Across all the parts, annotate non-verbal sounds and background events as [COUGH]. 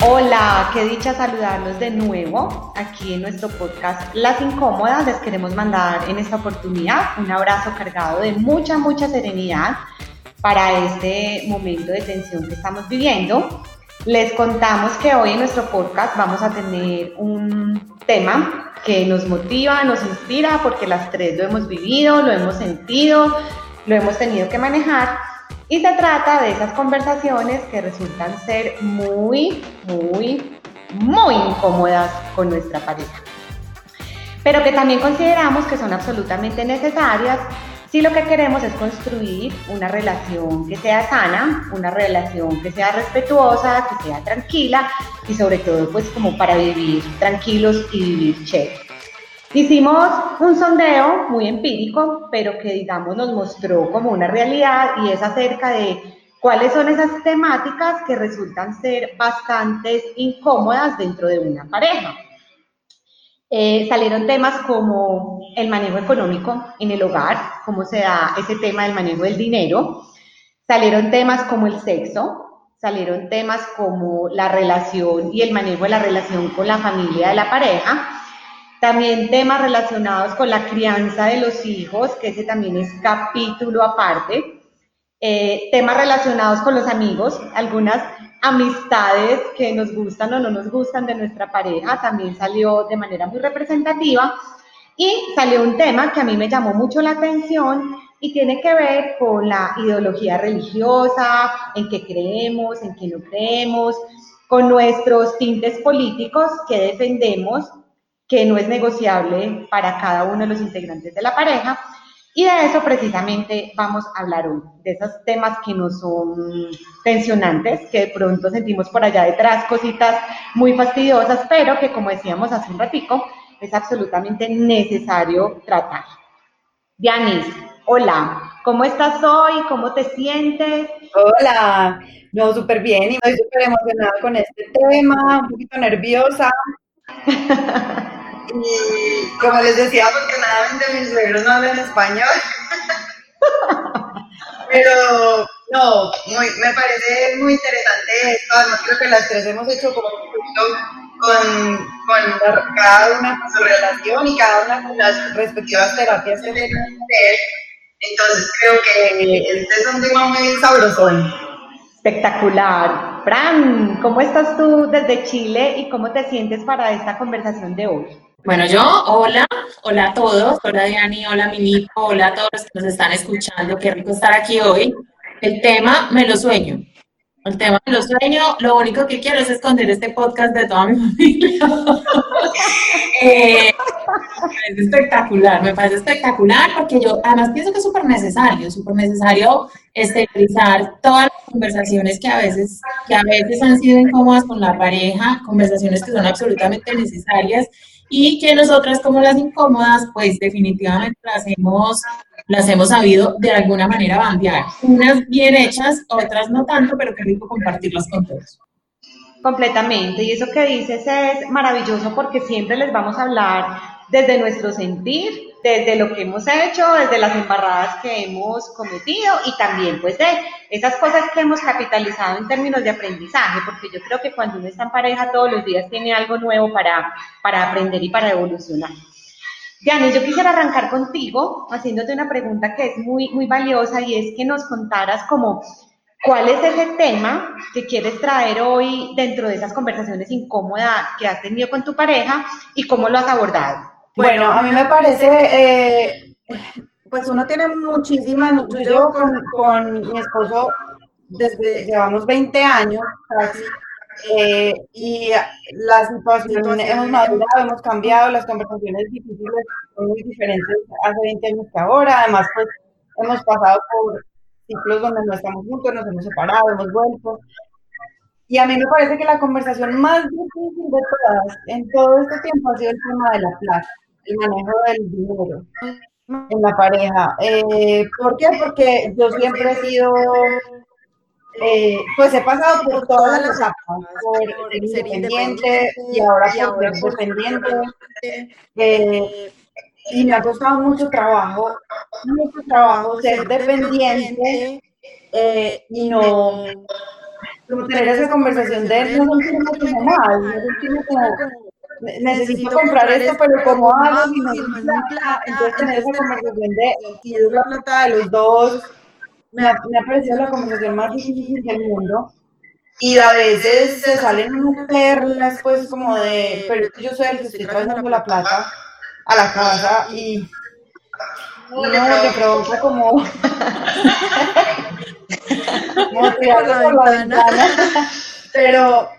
Hola, qué dicha saludarlos de nuevo aquí en nuestro podcast Las Incómodas. Les queremos mandar en esta oportunidad un abrazo cargado de mucha, mucha serenidad para este momento de tensión que estamos viviendo. Les contamos que hoy en nuestro podcast vamos a tener un tema que nos motiva, nos inspira, porque las tres lo hemos vivido, lo hemos sentido, lo hemos tenido que manejar. Y se trata de esas conversaciones que resultan ser muy, muy, muy incómodas con nuestra pareja. Pero que también consideramos que son absolutamente necesarias si lo que queremos es construir una relación que sea sana, una relación que sea respetuosa, que sea tranquila y sobre todo pues como para vivir tranquilos y vivir chévere. Hicimos un sondeo muy empírico, pero que digamos nos mostró como una realidad y es acerca de cuáles son esas temáticas que resultan ser bastante incómodas dentro de una pareja. Eh, salieron temas como el manejo económico en el hogar, cómo se da ese tema del manejo del dinero. Salieron temas como el sexo, salieron temas como la relación y el manejo de la relación con la familia de la pareja. También temas relacionados con la crianza de los hijos, que ese también es capítulo aparte. Eh, temas relacionados con los amigos, algunas amistades que nos gustan o no nos gustan de nuestra pareja, también salió de manera muy representativa. Y salió un tema que a mí me llamó mucho la atención y tiene que ver con la ideología religiosa, en qué creemos, en qué no creemos, con nuestros tintes políticos que defendemos, que no es negociable para cada uno de los integrantes de la pareja y de eso precisamente vamos a hablar hoy, de esos temas que no son tensionantes, que de pronto sentimos por allá detrás cositas muy fastidiosas, pero que como decíamos hace un ratico, es absolutamente necesario tratar. Dianis, hola, ¿cómo estás hoy? ¿Cómo te sientes? Hola, no, súper bien y estoy súper emocionada con este tema, un poquito nerviosa. [LAUGHS] Y como les decía, afortunadamente mis suegros no hablan español. [LAUGHS] Pero no, me parece muy interesante esto. Además, creo que las tres hemos hecho como un con, con cada una con su relación y cada una con las respectivas terapias que tienen Entonces, creo que este es un tema muy sabrosón. Espectacular. Fran, ¿cómo estás tú desde Chile y cómo te sientes para esta conversación de hoy? Bueno, yo, hola, hola a todos, hola Diani, hola Minipo, hola a todos los que nos están escuchando, qué rico estar aquí hoy. El tema me lo sueño. El tema me lo sueño, lo único que quiero es esconder este podcast de toda mi [LAUGHS] familia. [LAUGHS] eh, me parece espectacular, me parece espectacular porque yo además pienso que es súper necesario, súper necesario esterilizar todas las conversaciones que a veces, que a veces han sido incómodas con la pareja, conversaciones que son absolutamente necesarias y que nosotras como las incómodas, pues definitivamente las hemos, las hemos sabido de alguna manera bandear. Unas bien hechas, otras no tanto, pero qué rico compartirlas con todos. Completamente, y eso que dices es maravilloso porque siempre les vamos a hablar desde nuestro sentir, desde lo que hemos hecho, desde las embarradas que hemos cometido y también pues de esas cosas que hemos capitalizado en términos de aprendizaje, porque yo creo que cuando uno está en pareja todos los días tiene algo nuevo para, para aprender y para evolucionar. Diane, yo quisiera arrancar contigo haciéndote una pregunta que es muy, muy valiosa y es que nos contaras como cuál es ese tema que quieres traer hoy dentro de esas conversaciones incómodas que has tenido con tu pareja y cómo lo has abordado. Bueno, a mí me parece, eh, pues uno tiene muchísimas, yo llevo con, mi esposo desde, llevamos 20 años casi, eh, y la situación hemos madurado, hemos cambiado, las conversaciones difíciles son muy diferentes hace 20 años que ahora, además pues hemos pasado por ciclos donde no estamos juntos, nos hemos separado, hemos vuelto, y a mí me parece que la conversación más difícil de todas en todo este tiempo ha sido el tema de la plata el manejo del dinero en la pareja. Eh, ¿Por qué? Porque yo siempre he sido, eh, pues he pasado por todas las etapas, por independiente y ahora por ser dependiente. Eh, y me ha costado mucho trabajo, mucho trabajo ser dependiente eh, y no como tener esa conversación de no sentirme como mal, no sentirme como necesito comprar esto, pero como hago plata, entonces tener esa conversación de es la plata de los dos, me ha, me ha parecido la conversación más difícil del mundo. Y a veces se salen unas perlas, pues, como de, pero yo soy el que estoy trayendo la plata a la casa y no, le provoca como, [LAUGHS] [LAUGHS] como tirarlo por la ventana. Pero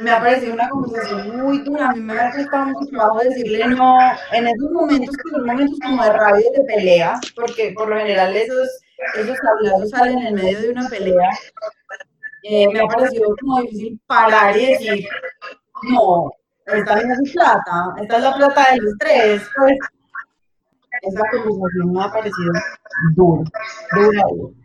me ha parecido una conversación muy dura. A mí me ha costado mucho trabajo decirle no en esos momentos, que son momentos como de rabia y de pelea, porque por lo general esos, esos hablados salen en medio de una pelea. Eh, me ha parecido como difícil parar y decir, no, esta es plata, esta es la plata de los tres. Pues, esa conversación me ha parecido dura, dura, dura.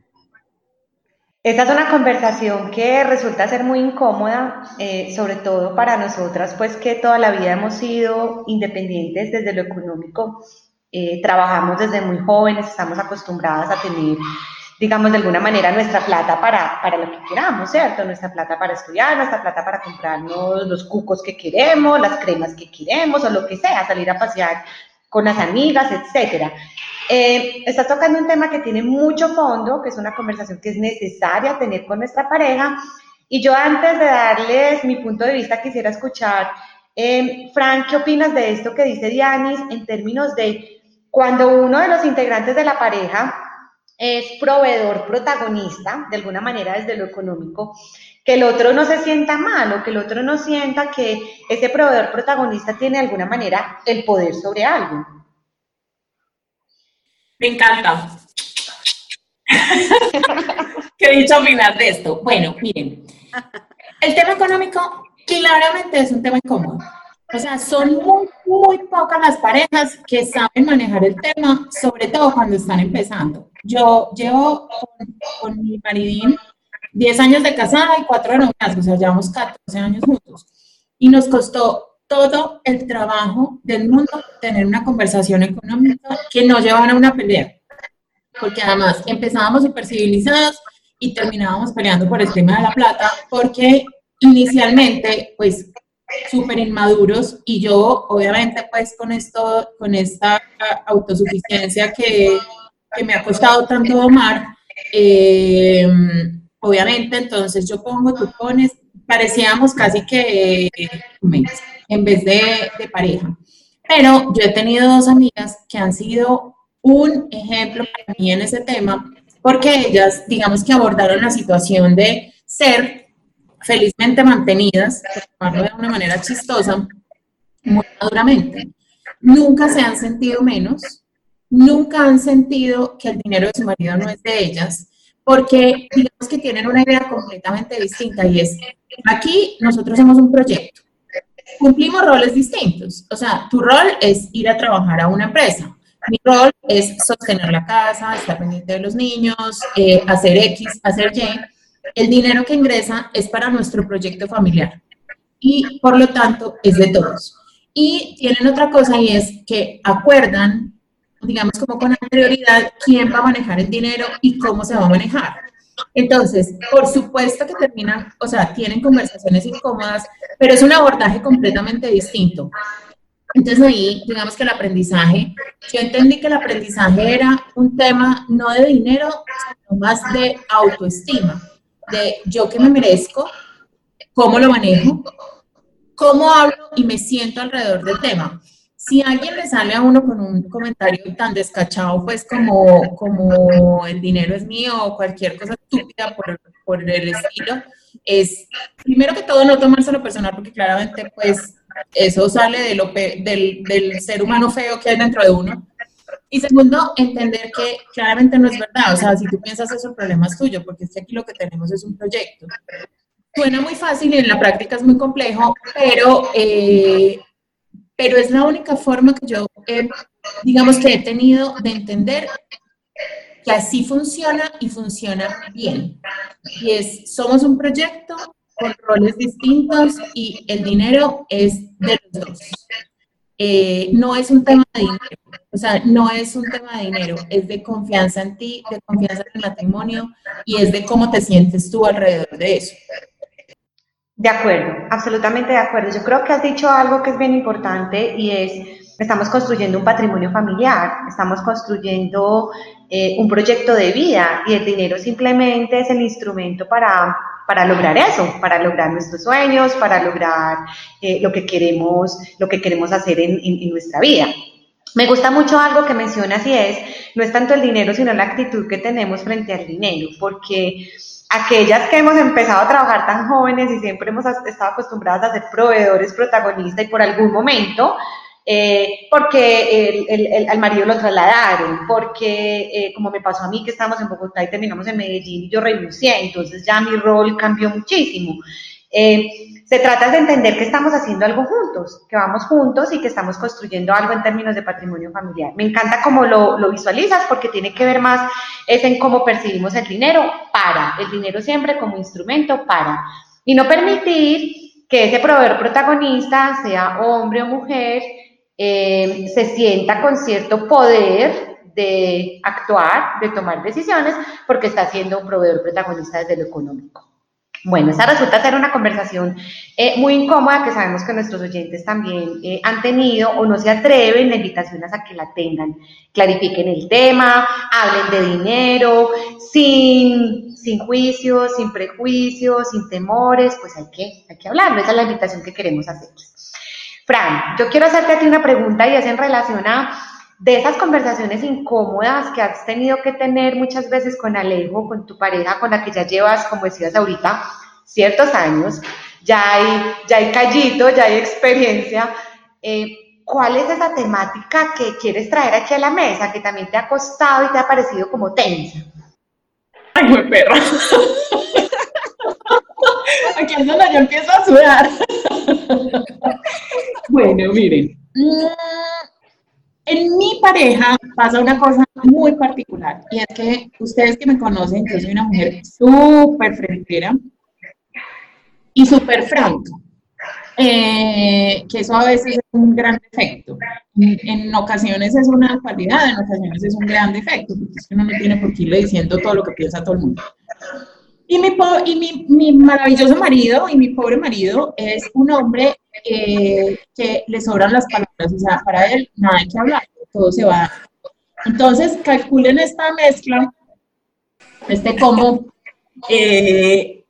Esta es una conversación que resulta ser muy incómoda, eh, sobre todo para nosotras, pues que toda la vida hemos sido independientes desde lo económico, eh, trabajamos desde muy jóvenes, estamos acostumbradas a tener, digamos, de alguna manera nuestra plata para, para lo que queramos, ¿cierto? Nuestra plata para estudiar, nuestra plata para comprarnos los cucos que queremos, las cremas que queremos o lo que sea, salir a pasear con las amigas, etcétera. Eh, estás tocando un tema que tiene mucho fondo, que es una conversación que es necesaria tener con nuestra pareja. Y yo antes de darles mi punto de vista quisiera escuchar, eh, Frank, ¿qué opinas de esto que dice Dianis en términos de cuando uno de los integrantes de la pareja es proveedor protagonista, de alguna manera desde lo económico, que el otro no se sienta mal o que el otro no sienta que ese proveedor protagonista tiene de alguna manera el poder sobre algo? Me encanta. [LAUGHS] ¿Qué dicho opinar de esto? Bueno, miren, el tema económico claramente es un tema incómodo. O sea, son muy, muy pocas las parejas que saben manejar el tema, sobre todo cuando están empezando. Yo llevo con, mi maridín 10 años de casada y 4 de noviazgo, o sea, llevamos 14 años juntos. Y nos costó todo el trabajo del mundo tener una conversación económica que no llevara a una pelea. Porque además empezábamos súper civilizados y terminábamos peleando por el tema de la plata, porque inicialmente, pues, súper inmaduros y yo, obviamente, pues, con esto, con esta autosuficiencia que, que me ha costado tanto domar, eh, obviamente, entonces yo pongo, tú pones, parecíamos casi que en vez de, pareja. Pero yo he tenido dos amigas que han sido un ejemplo para mí en ese tema, porque ellas, digamos que abordaron la situación de ser felizmente mantenidas, de una manera chistosa, muy maduramente. Nunca se han sentido menos, nunca han sentido que el dinero de su marido no es de ellas, porque digamos que tienen una idea completamente distinta y es, aquí nosotros somos un proyecto, cumplimos roles distintos, o sea, tu rol es ir a trabajar a una empresa, mi rol es sostener la casa, estar pendiente de los niños, eh, hacer X, hacer Y, el dinero que ingresa es para nuestro proyecto familiar y por lo tanto es de todos. Y tienen otra cosa y es que acuerdan digamos, como con anterioridad quién va a manejar el dinero y cómo se va a manejar. Entonces, por supuesto que terminan, o sea, tienen conversaciones incómodas, pero es un abordaje completamente distinto. Entonces ahí, digamos que el aprendizaje, yo entendí que el aprendizaje era un tema no de dinero, sino más de autoestima, de yo que me merezco, cómo lo manejo, cómo hablo y me siento alrededor del tema si alguien le sale a uno con un comentario tan descachado, pues como, como el dinero es mío o cualquier cosa estúpida por, por el estilo, es primero que todo no tomárselo personal porque claramente pues eso sale de lo del, del ser humano feo que hay dentro de uno. Y segundo, entender que claramente no es verdad. O sea, si tú piensas eso, el problema es tuyo, porque es que aquí lo que tenemos es un proyecto. Suena muy fácil y en la práctica es muy complejo, pero eh, pero es la única forma que yo, digamos que he tenido de entender que así funciona y funciona bien. Y es, somos un proyecto con roles distintos y el dinero es de los dos. eh, no es un tema de dinero, o sea, no es un tema de dinero, es de confianza en ti, de confianza en el matrimonio y es de cómo te sientes tú alrededor de eso. De acuerdo, absolutamente de acuerdo. Yo creo que has dicho algo que es bien importante y es, estamos construyendo un patrimonio familiar, estamos construyendo eh, un proyecto de vida y el dinero simplemente es el instrumento para para lograr eso, para lograr nuestros sueños, para lograr eh, lo, que queremos, lo que queremos hacer en, en, nuestra vida. Me gusta mucho algo que mencionas y es, no es tanto el dinero, sino la actitud que tenemos frente al dinero, porque aquellas que hemos empezado a trabajar tan jóvenes y siempre hemos estado acostumbradas a ser proveedores, protagonistas y por algún momento eh, porque el, al marido lo trasladaron, porque eh, como me pasó a mí que estamos en Bogotá y terminamos en Medellín yo renuncié, entonces ya mi rol cambió muchísimo. Eh, se trata de entender que estamos haciendo algo juntos, que vamos juntos y que estamos construyendo algo en términos de patrimonio familiar. Me encanta cómo lo, visualizas porque tiene que ver más es en cómo percibimos el dinero para, el dinero siempre como instrumento para, y no permitir que ese proveedor protagonista, sea hombre o mujer, eh, se sienta con cierto poder de actuar, de tomar decisiones, porque está siendo un proveedor protagonista desde lo económico. Bueno, esa resulta ser una conversación eh, muy incómoda que sabemos que nuestros oyentes también eh, han tenido o no se atreven, la invitación a que la tengan, clarifiquen el tema, hablen de dinero, sin, sin juicios, sin prejuicios, sin temores, pues hay que, hay que hablarlo, esa es la invitación que queremos hacerles. Fran, yo quiero hacerte a ti una pregunta y es en relación a de esas conversaciones incómodas que has tenido que tener muchas veces con Alejo, con tu pareja, con la que ya llevas, como decías ahorita, ciertos años, ya hay, ya hay callito, ya hay experiencia. Eh, ¿Cuál es esa temática que quieres traer aquí a la mesa, que también te ha costado y te ha parecido como tensa? Ay, muy perra. [LAUGHS] Aquí es donde yo empiezo a sudar. [LAUGHS] bueno, miren. En mi pareja pasa una cosa muy particular y es que ustedes que me conocen, yo soy una mujer súper frentera y súper franca. Eh, que eso a veces es un gran defecto. En, ocasiones es una cualidad, en ocasiones es un gran defecto, porque es que uno no tiene por qué irle diciendo todo lo que piensa todo el mundo. Y, mi, y mi, mi, maravilloso marido y mi pobre marido es un hombre eh, que le sobran las palabras, o sea, para él nada hay que hablar, todo se va. Entonces, calculen esta mezcla, este combo, eh,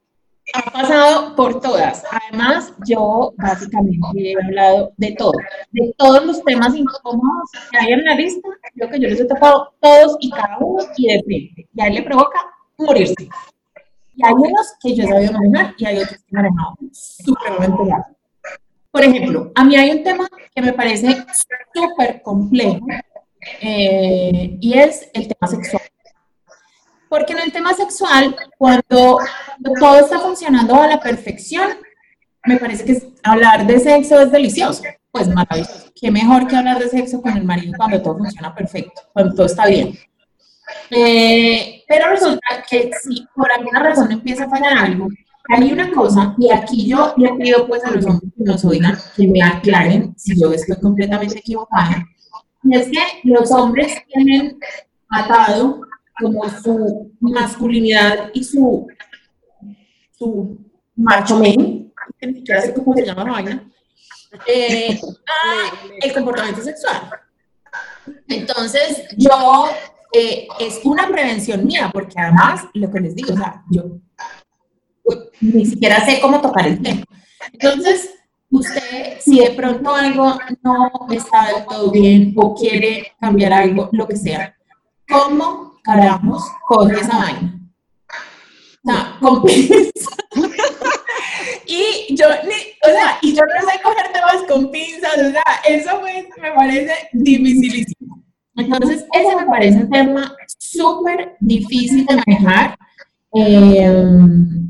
ha pasado por todas. Además, yo básicamente he hablado de todo, de todos los temas incómodos que hay en la lista, creo que yo les he tocado todos y cada uno y de frente. Y a él le provoca morirse. Y hay unos que yo he sabido manejar y hay otros que he manejado supremamente mal. Por ejemplo, a mí hay un tema que me parece súper complejo eh, y es el tema sexual. Porque en el tema sexual, cuando, todo está funcionando a la perfección, me parece que hablar de sexo es delicioso. Pues maravilloso. Qué mejor que hablar de sexo con el marido cuando todo funciona perfecto, cuando todo está bien. Eh, pero resulta que si por alguna razón empieza a fallar algo, hay una cosa, y aquí yo le pido pues a los hombres que nos oigan, que me aclaren si yo estoy completamente equivocada, y es que los hombres tienen atado como su masculinidad y su, su macho men, cómo se llama la vaina, eh, el comportamiento sexual. Entonces, yo eh, es una prevención mía, porque además, lo que les digo, o sea, yo ni siquiera sé cómo tocar el tema. Entonces, usted, si de pronto algo no está del todo bien o quiere cambiar algo, lo que sea, ¿cómo carajos coge esa vaina? O con pinzas. [LAUGHS] y yo, o sea, y yo no sé coger temas con pinzas, o sea, eso me, me parece dificilísimo. Entonces, ese me parece un tema súper difícil de manejar. Eh,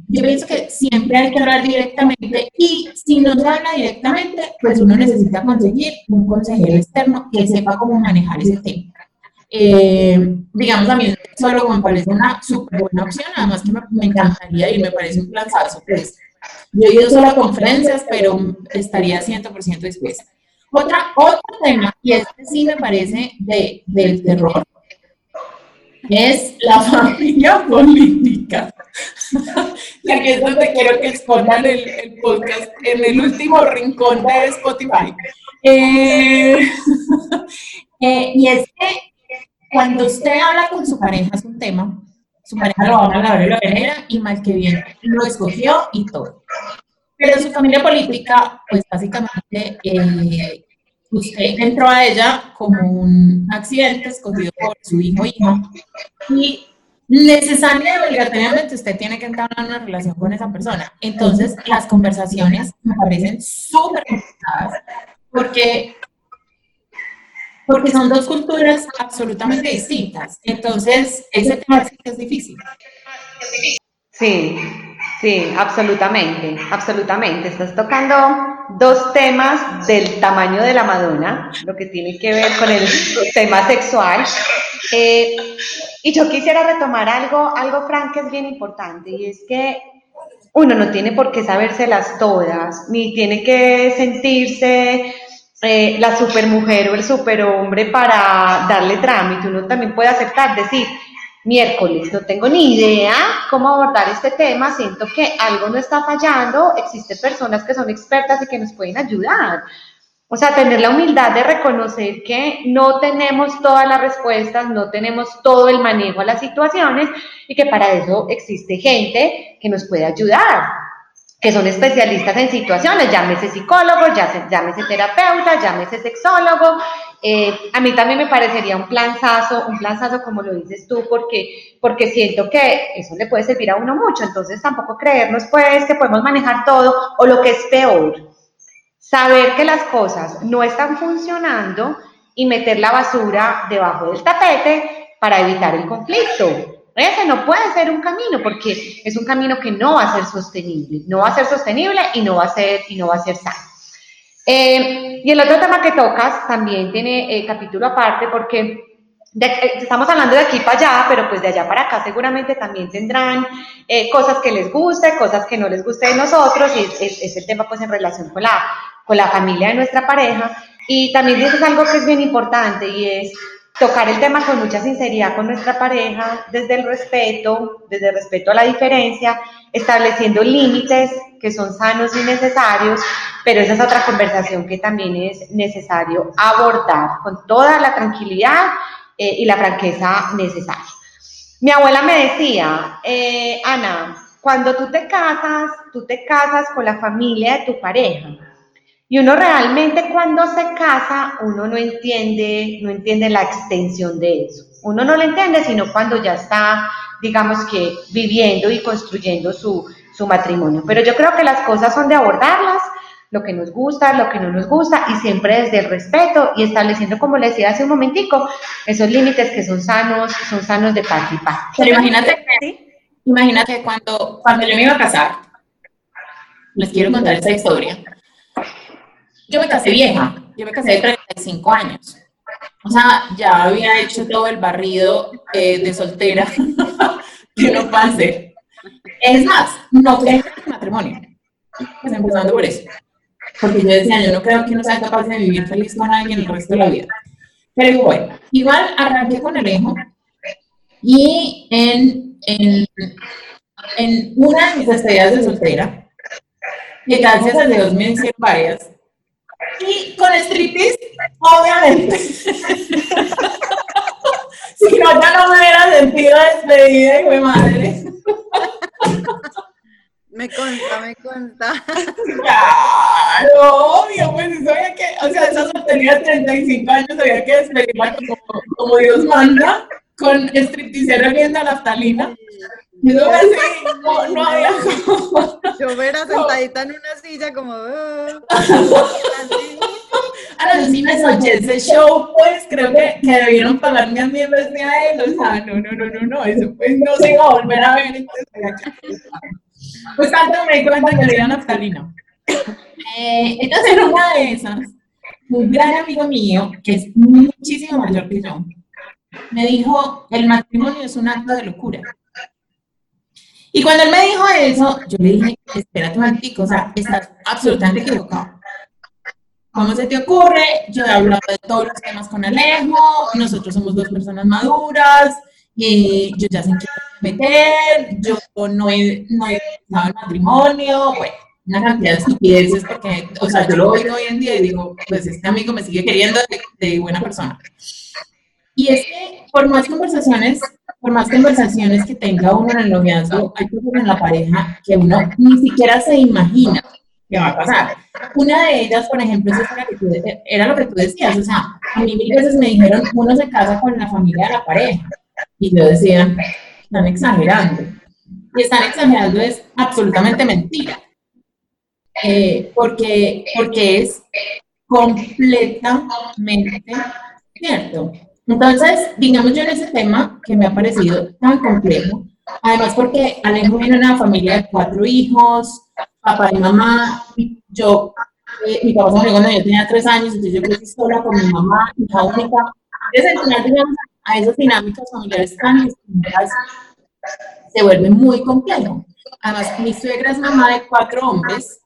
yo pienso que siempre hay que hablar directamente y si no se habla directamente, pues uno necesita conseguir un consejero externo que sepa cómo manejar ese tema. Eh, digamos, a mí solo me parece una súper buena opción, además que me, encantaría y me parece un planazo. Pues. Yo he ido solo a conferencias, pero estaría 100% dispuesta. Otra, otro tema, y este sí me parece de, del terror, es la familia política. y aquí es donde quiero que expongan el, el podcast en el último rincón de Spotify. Eh, [LAUGHS] eh, y es que cuando usted habla con su pareja es un tema, su pareja lo va a hablar de la venera y mal que bien lo escogió y todo. Pero su familia política, pues básicamente eh, usted entró a ella como un accidente escogido por su hijo o hija y necesariamente obligatoriamente usted tiene que entrar en una relación con esa persona. Entonces, las conversaciones me parecen súper complicadas porque, porque son dos culturas absolutamente distintas. Entonces, ese tema es difícil. Sí, sí, absolutamente, absolutamente. Estás tocando dos temas del tamaño de la Madonna, lo que tiene que ver con el tema sexual. Eh, y yo quisiera retomar algo, algo, Frank, que es bien importante, y es que uno no tiene por qué sabérselas todas, ni tiene que sentirse eh, la supermujer o el superhombre para darle trámite. Uno también puede aceptar, decir, miércoles, no tengo ni idea cómo abordar este tema, siento que algo no está fallando, existen personas que son expertas y que nos pueden ayudar. O sea, tener la humildad de reconocer que no tenemos todas las respuestas, no tenemos todo el manejo a las situaciones y que para eso existe gente que nos puede ayudar que son especialistas en situaciones, llámese psicólogo, llámese terapeuta, llámese sexólogo. Eh, a mí también me parecería un planzazo, un planzazo como lo dices tú, porque, porque siento que eso le puede servir a uno mucho, entonces tampoco creernos pues que podemos manejar todo o lo que es peor, saber que las cosas no están funcionando y meter la basura debajo del tapete para evitar el conflicto. Ese no puede ser un camino porque es un camino que no va a ser sostenible, no va a ser sostenible y no va a ser, y no va a ser sano. Eh, y el otro tema que tocas también tiene eh, capítulo aparte porque eh, estamos hablando de aquí para allá, pero pues de allá para acá seguramente también tendrán cosas que les guste, cosas que no les guste de nosotros y es, es, el tema pues en relación con la, con la familia de nuestra pareja. Y también dices algo que es bien importante y es tocar el tema con mucha sinceridad con nuestra pareja, desde el respeto, desde el respeto a la diferencia, estableciendo límites que son sanos y necesarios, pero esa es otra conversación que también es necesario abordar con toda la tranquilidad eh, y la franqueza necesaria. Mi abuela me decía, eh, Ana, cuando tú te casas, tú te casas con la familia de tu pareja, y uno realmente cuando se casa, uno no entiende, no entiende la extensión de eso. Uno no lo entiende sino cuando ya está, digamos que, viviendo y construyendo su, su matrimonio. Pero yo creo que las cosas son de abordarlas, lo que nos gusta, lo que no nos gusta, y siempre desde el respeto y estableciendo, como le decía hace un momentico, esos límites que son sanos, son sanos de parte. Pero imagínate, imagínate cuando, cuando yo me iba a casar, les quiero contar esa historia yo me casé vieja, yo me casé de 35 años. O sea, ya había hecho todo el barrido eh, de soltera [LAUGHS] que no pase. Es más, no creía en matrimonio. Pues empezando por eso. Porque yo decía, yo no creo que uno sea capaz de vivir feliz con alguien el resto de la vida. Pero bueno, igual arranqué con el hijo y en, en, en una de mis despedidas de soltera, que gracias a Dios me hicieron varias, y con striptease, obviamente. [LAUGHS] si no, ya no me hubiera sentido despedida, hijo de madre. Me consta, me consta. Claro, obvio, pues sabía que, o sea, esa de 35 años había que despedirla como, como Dios manda, con striptease viendo a la naftalina. Yo así, no, no había como... Yo vera [LAUGHS] sentadita en una silla como... Uh, Ahora sí me soñé ese show, pues creo que, que debieron pagarme a mí en vez de a él. O sea, no, no, no, no, no, eso pues no se iba a volver a ver. Entonces, pues tanto me di cuenta que le a naftalina. Eh, entonces, en una de esas, un gran amigo mío, que es muchísimo mayor que yo, me dijo, el matrimonio es un acto de locura. Y cuando él me dijo eso, yo le dije, espérate un momentico, o sea, estás absolutamente equivocado. ¿Cómo se te ocurre? Yo he hablado de todos los temas con Alejo, nosotros somos dos personas maduras, y yo ya sé meter, yo no he, no he en matrimonio, bueno, una cantidad de estupideces porque, o sea, yo lo oigo hoy en día y digo, pues este amigo me sigue queriendo de, buena persona. Y es que por más conversaciones, por más conversaciones que tenga uno en el noviazgo, hay cosas en la pareja que uno ni siquiera se imagina que va a pasar. Una de ellas, por ejemplo, es esa que era lo que tú decías, o sea, a mí mil veces me dijeron, uno se casa con la familia de la pareja. Y yo decía, están exagerando. Y están exagerando es absolutamente mentira. Eh, porque, porque es completamente cierto. Entonces, digamos yo en ese tema que me ha parecido tan complejo, además porque Alejo viene de una familia de cuatro hijos, papá y mamá, yo, eh, mi papá se murió cuando yo tenía tres años, entonces yo crecí sola con mi mamá, hija única. Entonces, digamos, a esas dinámicas familiares tan distintas, se vuelve muy complejo. Además, mi suegra es mamá de cuatro hombres,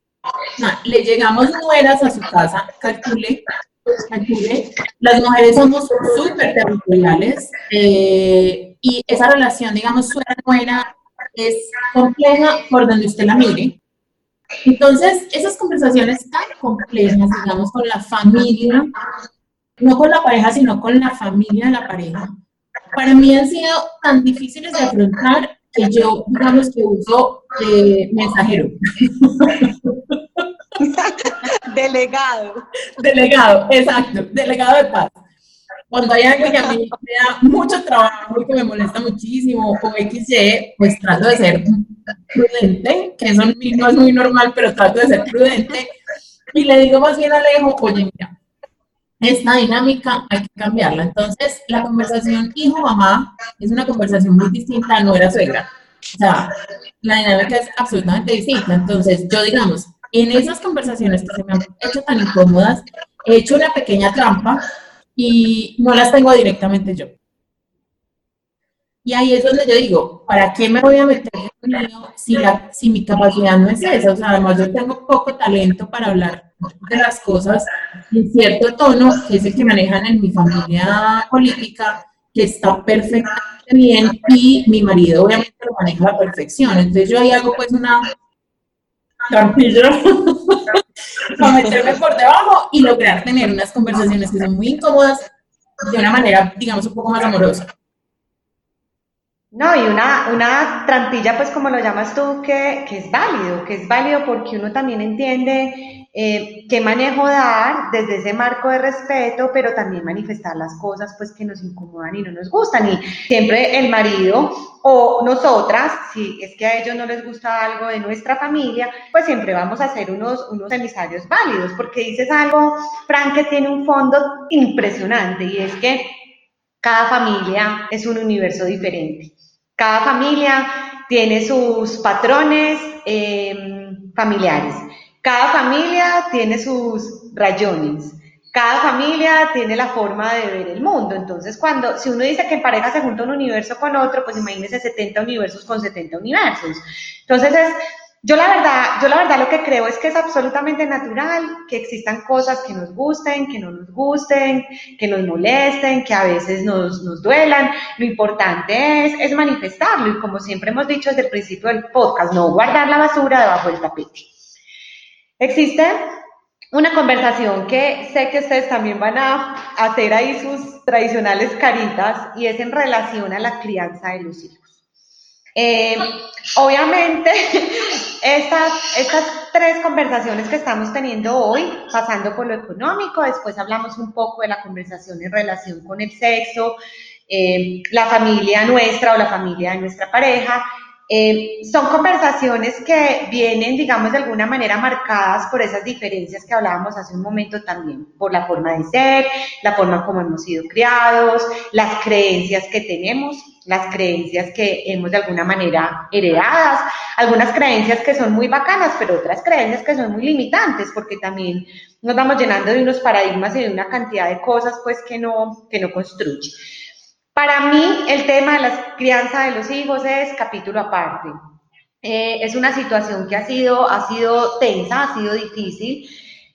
le llegamos nueras a su casa, calcule, las mujeres somos súper territoriales eh, y esa relación, digamos, suegra-nuera es compleja por donde usted la mire. Entonces, esas conversaciones tan complejas, digamos, con la familia, no con la pareja, sino con la familia de la pareja, para mí han sido tan difíciles de afrontar que yo, digamos que uso eh, mensajero. [LAUGHS] [LAUGHS] delegado. Delegado, exacto, delegado de paz. Cuando hay algo que a mí me da mucho trabajo y que me molesta muchísimo, o XY, pues trato de ser prudente, que eso no es muy normal, pero trato de ser prudente. Y le digo más bien a Alejo, oye, mira, esta dinámica hay que cambiarla. Entonces, la conversación hijo-mamá es una conversación muy distinta a nuera-suegra. O sea, la dinámica es absolutamente distinta. Entonces, yo digamos, en esas conversaciones que se me han hecho tan incómodas, he hecho una pequeña trampa y no las tengo directamente yo. Y ahí es donde yo digo, ¿para qué me voy a meter en lío si, la, si mi capacidad no es esa? O sea, además yo tengo poco talento para hablar de las cosas en cierto tono, que es el que manejan en mi familia política, que está perfectamente bien, y mi marido obviamente lo maneja a la perfección. Entonces yo ahí hago pues una trampilla para meterme por debajo y lograr tener unas conversaciones que son muy incómodas de una manera, digamos, un poco más amorosa. No, y una, una trampilla, pues como lo llamas tú, que, que es válido, que es válido porque uno también entiende eh, qué manejo dar desde ese marco de respeto, pero también manifestar las cosas pues que nos incomodan y no nos gustan. Y siempre el marido o nosotras, si es que a ellos no les gusta algo de nuestra familia, pues siempre vamos a hacer unos, unos emisarios válidos, porque dices algo, Frank, que tiene un fondo impresionante y es que cada familia es un universo diferente. Cada familia tiene sus patrones eh, familiares. Cada familia tiene sus rayones. Cada familia tiene la forma de ver el mundo. Entonces, cuando, si uno dice que en pareja se junta un universo con otro, pues imagínese 70 universos con 70 universos. Entonces, es, yo la verdad, yo la verdad lo que creo es que es absolutamente natural que existan cosas que nos gusten, que no nos gusten, que nos molesten, que a veces nos, nos duelan. Lo importante es, es manifestarlo y como siempre hemos dicho desde el principio del podcast, no guardar la basura debajo del tapete. Existe una conversación que sé que ustedes también van a hacer ahí sus tradicionales caritas y es en relación a la crianza de los hijos. Eh, obviamente, [LAUGHS] estas, estas tres conversaciones que estamos teniendo hoy, pasando por lo económico, después hablamos un poco de la conversación en relación con el sexo, eh, la familia nuestra o la familia de nuestra pareja, eh, son conversaciones que vienen, digamos, de alguna manera marcadas por esas diferencias que hablábamos hace un momento también, por la forma de ser, la forma como hemos sido criados, las creencias que tenemos, las creencias que hemos de alguna manera heredadas, algunas creencias que son muy bacanas, pero otras creencias que son muy limitantes, porque también nos vamos llenando de unos paradigmas y de una cantidad de cosas pues que no, que no construye. Para mí, el tema de la crianza de los hijos es capítulo aparte. Eh, es una situación que ha sido, ha sido tensa, ha sido difícil.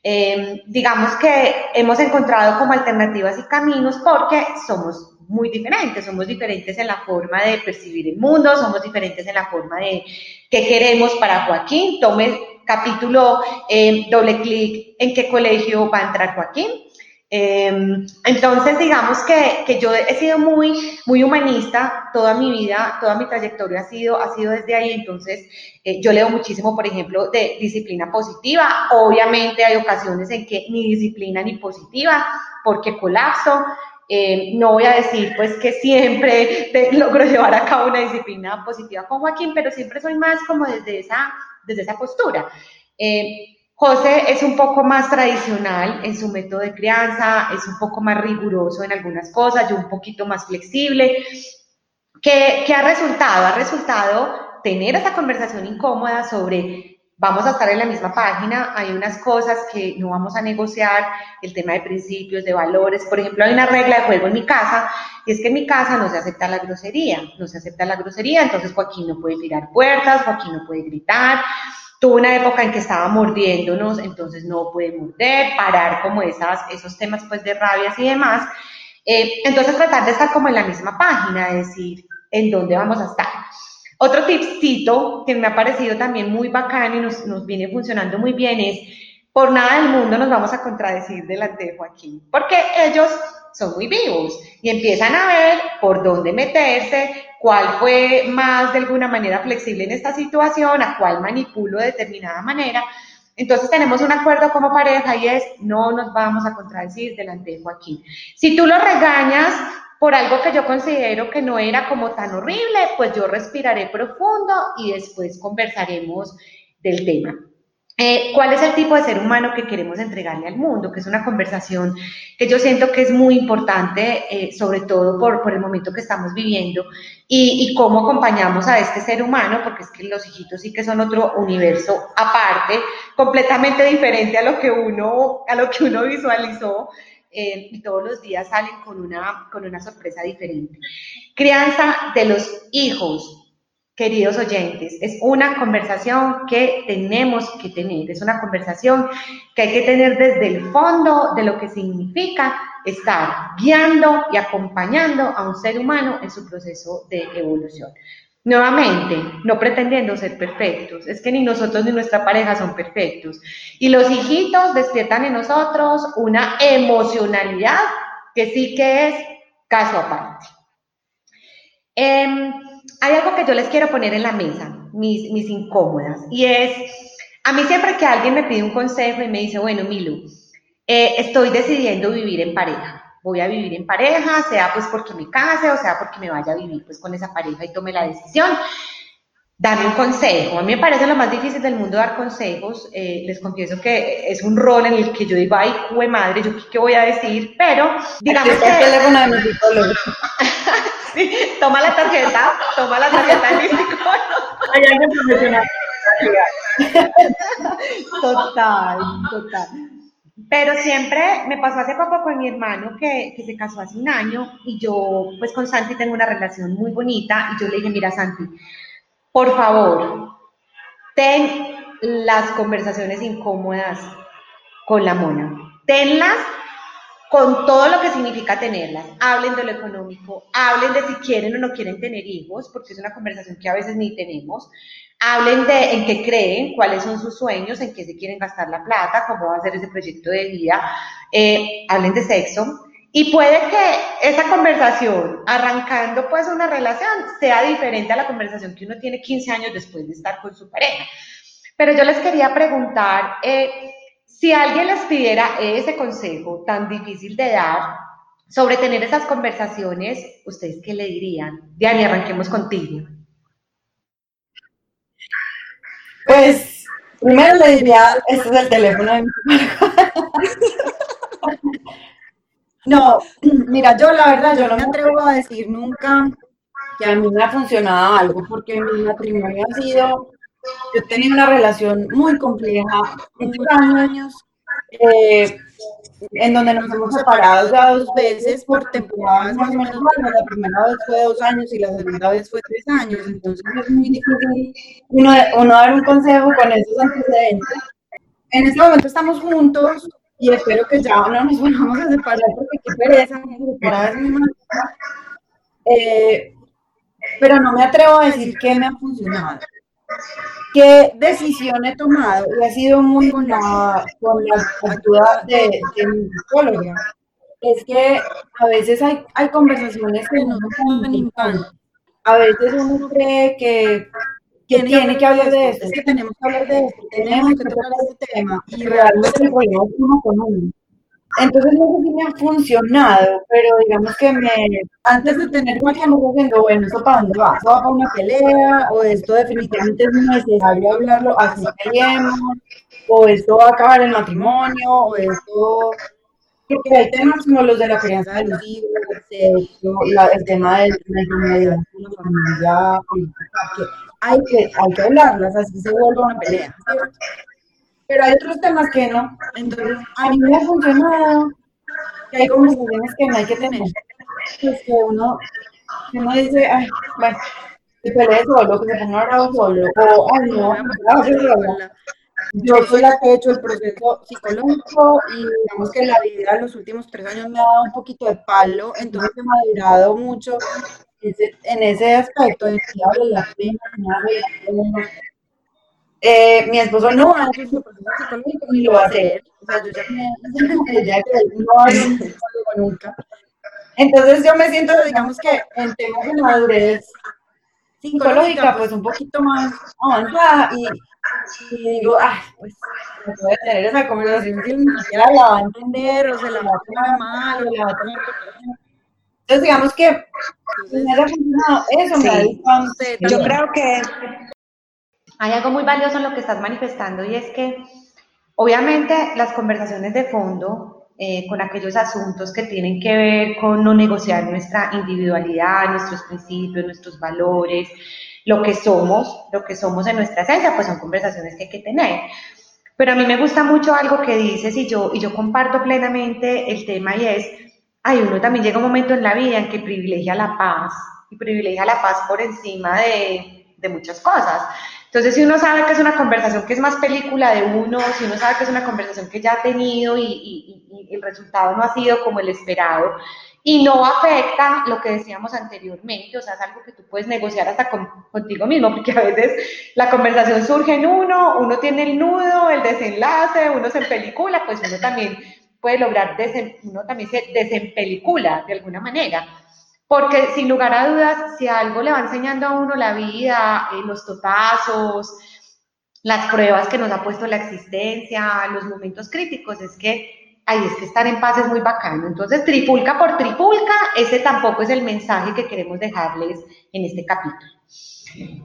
Em, digamos que hemos encontrado como alternativas y caminos porque somos muy diferentes, somos diferentes en la forma de percibir el mundo, somos diferentes en la forma de qué queremos para Joaquín. Tome capítulo, em, doble clic en qué colegio va a entrar Joaquín. Em, entonces, digamos que, que, yo he sido muy, muy humanista toda mi vida, toda mi trayectoria ha sido, ha sido desde ahí. Entonces, eh, yo leo muchísimo, por ejemplo, de disciplina positiva. Obviamente hay ocasiones en que ni disciplina ni positiva, porque colapso. Eh, no voy a decir pues que siempre [LAUGHS] logro llevar a cabo una disciplina positiva con Joaquín, pero siempre soy más como desde esa, desde esa postura. Eh, José es un poco más tradicional en su método de crianza, es un poco más riguroso en algunas cosas, yo un poquito más flexible. ¿Qué, ha resultado? Ha resultado tener esa conversación incómoda sobre vamos a estar en la misma página, hay unas cosas que no vamos a negociar, el tema de principios, de valores. Por ejemplo, hay una regla de juego en mi casa, y es que en mi casa no se acepta la grosería, no se acepta la grosería, entonces Joaquín no puede tirar puertas, Joaquín no puede gritar, Tuvo una época en que estaba mordiéndonos, entonces no puede morder, parar como esas, esos temas pues de rabias y demás. Eh, entonces tratar de estar como en la misma página, decir en dónde vamos a estar. Otro tipcito que me ha parecido también muy bacán y nos, nos viene funcionando muy bien es, por nada del mundo nos vamos a contradecir delante de Joaquín, porque ellos son muy vivos y empiezan a ver por dónde meterse, cuál fue más de alguna manera flexible en esta situación, a cuál manipulo de determinada manera. Entonces tenemos un acuerdo como pareja y es no nos vamos a contradecir delante de Joaquín. Si tú lo regañas por algo que yo considero que no era como tan horrible, pues yo respiraré profundo y después conversaremos del tema. Eh, ¿Cuál es el tipo de ser humano que queremos entregarle al mundo? Que es una conversación que yo siento que es muy importante, eh, sobre todo por, por, el momento que estamos viviendo y, y, cómo acompañamos a este ser humano, porque es que los hijitos sí que son otro universo aparte, completamente diferente a lo que uno, a lo que uno visualizó. Eh, y todos los días salen con una, con una sorpresa diferente. Crianza de los hijos queridos oyentes, es una conversación que tenemos que tener, es una conversación que hay que tener desde el fondo de lo que significa estar guiando y acompañando a un ser humano en su proceso de evolución. Nuevamente, no pretendiendo ser perfectos, es que ni nosotros ni nuestra pareja son perfectos. Y los hijitos despiertan en nosotros una emocionalidad que sí que es caso aparte. Eh, hay algo que yo les quiero poner en la mesa, mis, mis incómodas, y es, a mí siempre que alguien me pide un consejo y me dice, bueno, Milu, eh, estoy decidiendo vivir en pareja, voy a vivir en pareja, sea pues porque me case o sea porque me vaya a vivir pues con esa pareja y tome la decisión. Dame un consejo. A mí me parece lo más difícil del mundo dar consejos. Eh, les confieso que es un rol en el que yo digo, ay, jue madre, yo qué, voy a decir, pero digamos que... El teléfono de mi [LAUGHS] toma la tarjeta, toma la tarjeta de mi Total, total. Pero siempre me pasó hace poco con mi hermano que, que, se casó hace un año y yo pues con Santi tengo una relación muy bonita y yo le dije, mira Santi, por favor, ten las conversaciones incómodas con la mona. Tenlas con todo lo que significa tenerlas. Hablen de lo económico, hablen de si quieren o no quieren tener hijos, porque es una conversación que a veces ni tenemos. Hablen de en qué creen, cuáles son sus sueños, en qué se quieren gastar la plata, cómo va a ser ese proyecto de vida. Eh, hablen de sexo. Y puede que esa conversación, arrancando pues una relación, sea diferente a la conversación que uno tiene 15 años después de estar con su pareja. Pero yo les quería preguntar, eh, si alguien les pidiera ese consejo tan difícil de dar sobre tener esas conversaciones, ¿ustedes qué le dirían? Diani, arranquemos contigo. Pues, primero le diría, este es el teléfono de mi [LAUGHS] No, [CLEARS THROAT] mira, yo la verdad, yo no me atrevo a decir nunca que a mí me ha funcionado algo, porque mi matrimonio ha sido yo tenía una relación muy compleja, muchos años, eh, en donde nos hemos separado ya dos veces por temporadas más o menos La primera vez fue dos años y la segunda vez fue tres años. Entonces es muy difícil uno, uno dar un consejo con esos antecedentes. en este momento estamos juntos y espero que ya no nos vayamos a separar porque qué pereza, eh, pero no me atrevo a decir qué me ha funcionado. ¿Qué decisión he tomado? Y ha sido muy con la, con la ayuda de, mi psicóloga. Es que a veces hay, hay conversaciones que no son importantes. A veces uno cree que que tiene, que hablar de esto, es que tenemos que hablar de esto, tenemos que tocar este tema y realmente uno con uno. Entonces no sé si me ha funcionado, pero digamos que me, antes de tener cualquier diciendo, bueno, ¿esto para dónde va? ¿Esto va para una pelea? ¿O esto definitivamente es necesario hablarlo así peleemos? ¿O esto va a acabar el matrimonio? ¿O esto...? Porque hay temas como los de la crianza de los hijos, el, el tema de la enfermedad la familia, que hay que, hay que hablarlas, así se vuelve una pelea. Pero hay otros temas que no. Entonces, a mí me ha funcionado que hay conversaciones que no hay que tener. Pues que uno, que uno dice, ay, bueno, se pelee solo, que se ponga bravo solo, o, ay, no, no, yo soy la que he hecho el proceso psicológico y digamos que la vida en los últimos tres años me ha dado un poquito de palo, entonces he madurado mucho en ese aspecto de que hablo la pena, eh, mi esposo no ha hecho su proceso psicológico ni lo va a hacer. O sea, yo ya me [LAUGHS] ya que no va a hacer nunca. Entonces yo me siento, digamos que en temas de madurez psicológica, pues un poquito más avanzada y, y digo, ay, pues no puede tener esa conversación si ni siquiera la va a entender o se la va a tomar mal o la va a tener entonces, digamos que eso me Yo creo que hay algo muy valioso en lo que estás manifestando y es que obviamente las conversaciones de fondo eh, con aquellos asuntos que tienen que ver con no negociar nuestra individualidad, nuestros principios, nuestros valores, lo que somos, lo que somos en nuestra esencia, pues son conversaciones que hay que tener. Pero a mí me gusta mucho algo que dices y yo, y yo comparto plenamente el tema y es, hay uno también llega un momento en la vida en que privilegia la paz y privilegia la paz por encima de, muchas cosas. Entonces, si uno sabe que es una conversación que es más película de uno, si uno sabe que es una conversación que ya ha tenido y, el resultado no ha sido como el esperado y no afecta lo que decíamos anteriormente, o sea, es algo que tú puedes negociar hasta con, contigo mismo, porque a veces la conversación surge en uno, uno tiene el nudo, el desenlace, uno se película, pues uno también puede lograr, uno también se desempelicula de alguna manera. Porque sin lugar a dudas, si algo le va enseñando a uno la vida, eh, los totazos, las pruebas que nos ha puesto la existencia, los momentos críticos, es que ahí es que estar en paz es muy bacano. Entonces, tripulca por tripulca, ese tampoco es el mensaje que queremos dejarles en este capítulo.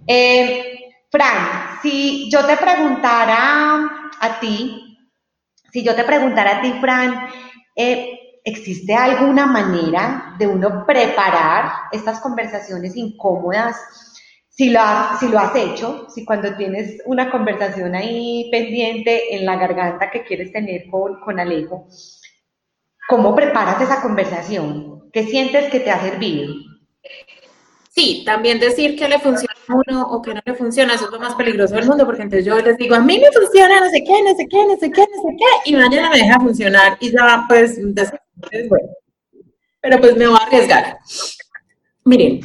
Eh, Fran, si yo te preguntara a ti, si yo te preguntara a ti, Fran, eh, ¿existe alguna manera de uno preparar estas conversaciones incómodas? Si lo, has, hecho, si cuando tienes una conversación ahí pendiente en la garganta que quieres tener con, con Alejo, ¿cómo preparas esa conversación? ¿Qué sientes que te ha servido? Sí, también decir que le funciona a uno o que no le funciona, eso es lo más peligroso del mundo, porque entonces yo les digo, a mí me funciona no sé qué, no sé qué, no sé qué, no sé qué, y mañana me deja funcionar y ya pues, bueno. Pero pues me voy a arriesgar. Miren,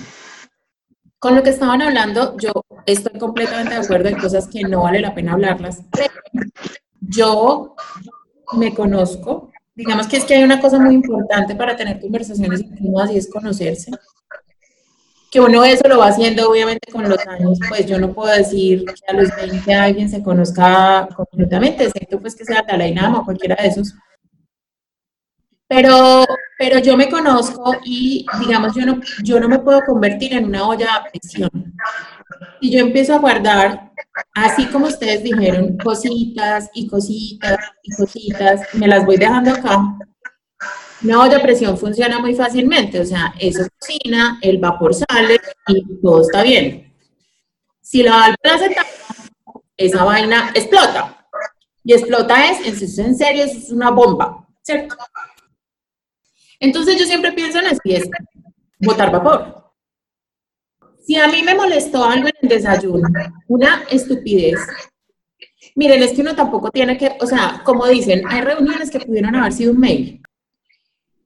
con lo que estaban hablando, yo estoy completamente de acuerdo en cosas que no vale la pena hablarlas. Yo me conozco, digamos que es que hay una cosa muy importante para tener conversaciones íntimas y es conocerse que uno eso lo va haciendo obviamente con los años, pues yo no puedo decir que a los 20 alguien se conozca completamente, excepto pues que sea Dalai Lama o cualquiera de esos. Pero, pero yo me conozco y digamos yo no, yo no me puedo convertir en una olla de presión. Y yo empiezo a guardar, así como ustedes dijeron, cositas y cositas y cositas, me las voy dejando acá una olla presión funciona muy fácilmente, o sea, eso cocina, el vapor sale y todo está bien. Si la válvula se tapa, esa vaina explota. Y explota es, en serio, es una bomba, ¿cierto? Entonces yo siempre pienso en así, es botar vapor. Si a mí me molestó algo en el desayuno, una estupidez, Miren, es que uno tampoco tiene que, o sea, como dicen, hay reuniones que pudieron haber sido un mail.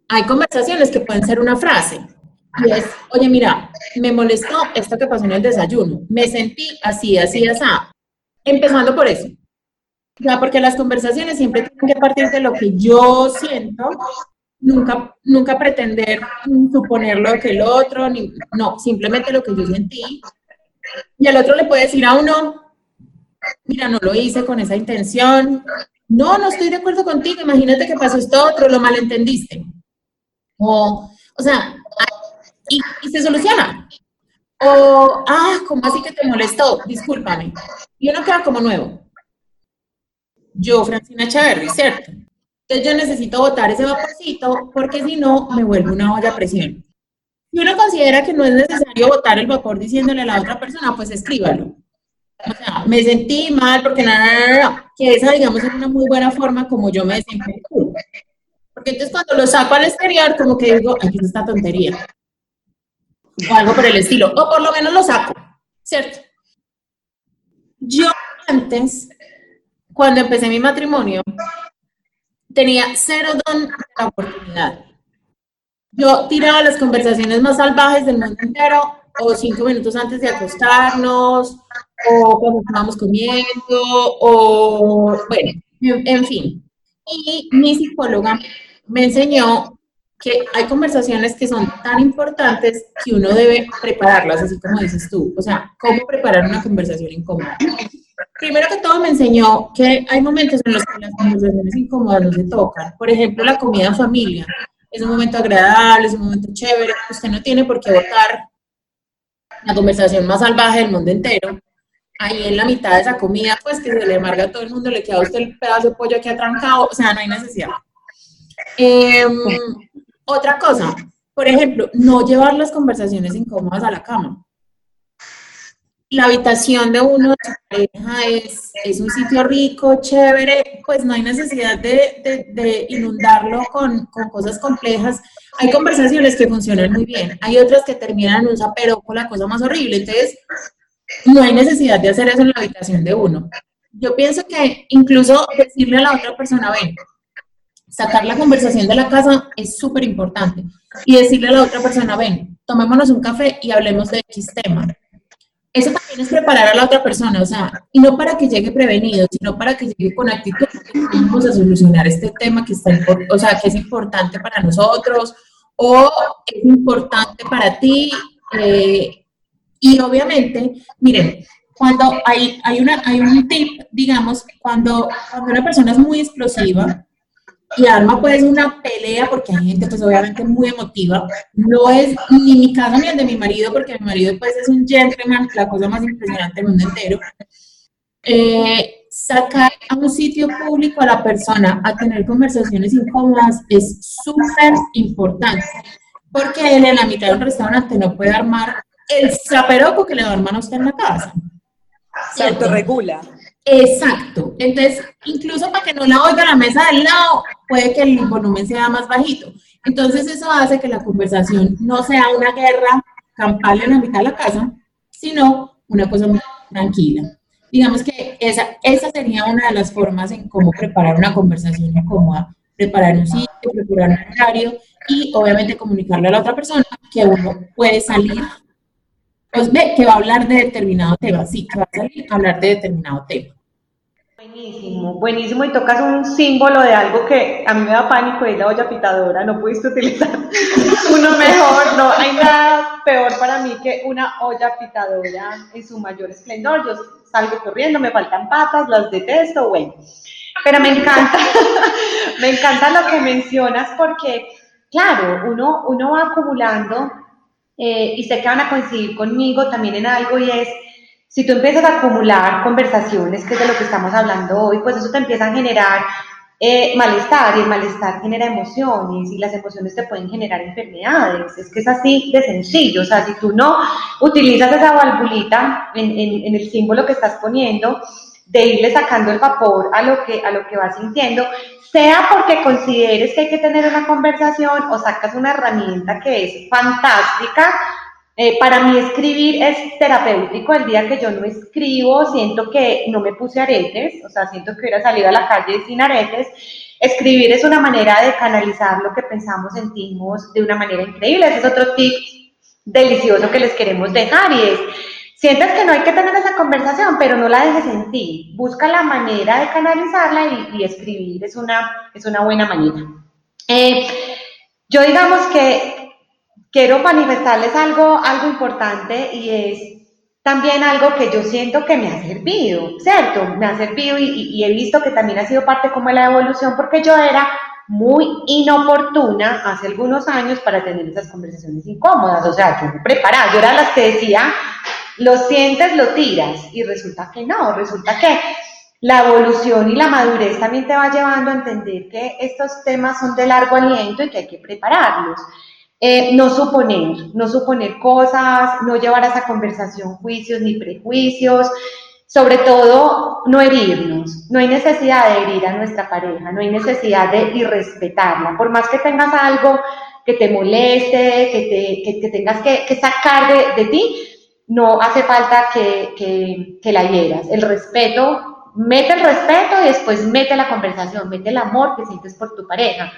Hay conversaciones que pueden ser una frase. Y es, oye, mira, me molestó esto que pasó en el desayuno. Me sentí así, así, así. Empezando por eso. Ya, porque las conversaciones siempre tienen que partir de lo que yo siento, nunca, nunca pretender suponer lo que el otro, no, simplemente lo que yo sentí. Y el otro le puede decir a uno, mira, no lo hice con esa intención, no, no estoy de acuerdo contigo, imagínate que pasó esto otro, lo malentendiste. O, o sea, y, y se soluciona. O, ah, ¿cómo así que te molestó? Discúlpame. Y uno queda como nuevo. Yo, Francina Echeverry, ¿cierto? Entonces yo necesito botar ese vaporcito porque si no me vuelve una olla a presión. Si uno considera que no es necesario botar el vapor diciéndole a la otra persona, pues escríbalo. O sea, me sentí mal porque nada, que esa, digamos, es una muy buena forma como yo me desempeño. Porque entonces cuando lo saco al exterior, como que digo, aquí está tontería. O algo por el estilo. O por lo menos lo saco, ¿cierto? Yo antes, cuando empecé mi matrimonio, tenía cero don de oportunidad. Yo tiraba las conversaciones más salvajes del mundo entero, o cinco minutos antes de acostarnos, o cuando estábamos comiendo, o bueno, en, fin. Y mi psicóloga me enseñó que hay conversaciones que son tan importantes que uno debe prepararlas, así como dices tú. O sea, ¿cómo preparar una conversación incómoda? Primero que todo me enseñó que hay momentos en los que las conversaciones incómodas no se tocan. Por ejemplo, la comida en familia. Es un momento agradable, es un momento chévere. Usted no tiene por qué votar la conversación más salvaje del mundo entero ahí en la mitad de esa comida, pues que se le amarga a todo el mundo, le queda usted el pedazo de pollo aquí atrancado, o sea, no hay necesidad. Em, otra cosa, por ejemplo, no llevar las conversaciones incómodas a la cama. La habitación de uno de su pareja es, es un sitio rico, chévere, pues no hay necesidad de, de, de inundarlo con, con, cosas complejas. Hay conversaciones que funcionan muy bien, hay otras que terminan en un zapero con la cosa más horrible. Entonces, no hay necesidad de hacer eso en la habitación de uno. Yo pienso que incluso decirle a la otra persona, ven, sacar la conversación de la casa es súper importante. Y decirle a la otra persona, ven, tomémonos un café y hablemos de X tema. Eso también es preparar a la otra persona, o sea, y no para que llegue prevenido, sino para que llegue con actitud, vamos a solucionar este tema que está, o sea, que es importante para nosotros, o es importante para ti, eh, y obviamente, miren, cuando hay, hay, una, hay un tip, digamos, cuando, cuando una persona es muy explosiva y arma pues una pelea, porque hay gente pues obviamente muy emotiva, no es ni mi caso ni el de mi marido, porque mi marido pues es un gentleman, la cosa más impresionante del mundo entero. Eh, sacar a un sitio público a la persona a tener conversaciones incómodas es súper importante, porque él en la mitad de un restaurante no puede armar el zaperoco que le da a usted en la casa. Se autorregula. Exacto. Entonces, incluso para que no la oiga la mesa del lado, puede que el volumen sea más bajito. Entonces, eso hace que la conversación no sea una guerra campal en la mitad de la casa, sino una cosa muy tranquila. Digamos que esa, esa sería una de las formas en cómo preparar una conversación incómoda, preparar un sitio, preparar un horario y obviamente comunicarle a la otra persona que uno puede salir pues ve que va a hablar de determinado tema, sí, que va a salir a hablar de determinado tema. Buenísimo, buenísimo. Y tocas un símbolo de algo que a mí me da pánico, es la olla pitadora. No pudiste utilizar [LAUGHS] uno mejor. No hay nada peor para mí que una olla pitadora en su mayor esplendor. Yo salgo corriendo, me faltan patas, las detesto, bueno. Pero me encanta, [LAUGHS] me encanta lo que mencionas porque, claro, uno, uno va acumulando eh, y sé que van a coincidir conmigo también en algo y es, si tú empiezas a acumular conversaciones, que es de lo que estamos hablando hoy, pues eso te empieza a generar eh, malestar y el malestar genera emociones y las emociones te pueden generar enfermedades. Es que es así de sencillo. O sea, si tú no utilizas esa valvulita en, en, en el símbolo que estás poniendo, de irle sacando el vapor a lo que, a lo que vas sintiendo, sea porque consideres que hay que tener una conversación o sacas una herramienta que es fantástica, Eh, para mí escribir es terapéutico. El día que yo no escribo, siento que no me puse aretes, o sea, siento que hubiera salido a la calle sin aretes. Escribir es una manera de canalizar lo que pensamos, sentimos de una manera increíble. Ese es otro tip delicioso que les queremos dejar y es, sientes que no hay que tener esa conversación, pero no la dejes en ti. Busca la manera de canalizarla y, escribir es una, es una buena manera. Eh, yo digamos que quiero manifestarles algo, algo importante y es también algo que yo siento que me ha servido, ¿cierto? Me ha servido y, he visto que también ha sido parte como de la evolución porque yo era muy inoportuna hace algunos años para tener esas conversaciones incómodas, o sea, yo me preparaba, yo era las que decía, lo sientes, lo tiras, y resulta que no, resulta que la evolución y la madurez también te va llevando a entender que estos temas son de largo aliento y que hay que prepararlos. Eh, no suponer, no suponer cosas, no llevar a esa conversación juicios ni prejuicios, sobre todo no herirnos. No hay necesidad de herir a nuestra pareja, no hay necesidad de irrespetarla. Por más que tengas algo que te moleste, que, te, tengas que, sacar de, ti, no hace falta que, la hieras. El respeto, mete el respeto y después mete la conversación, mete el amor que sientes por tu pareja.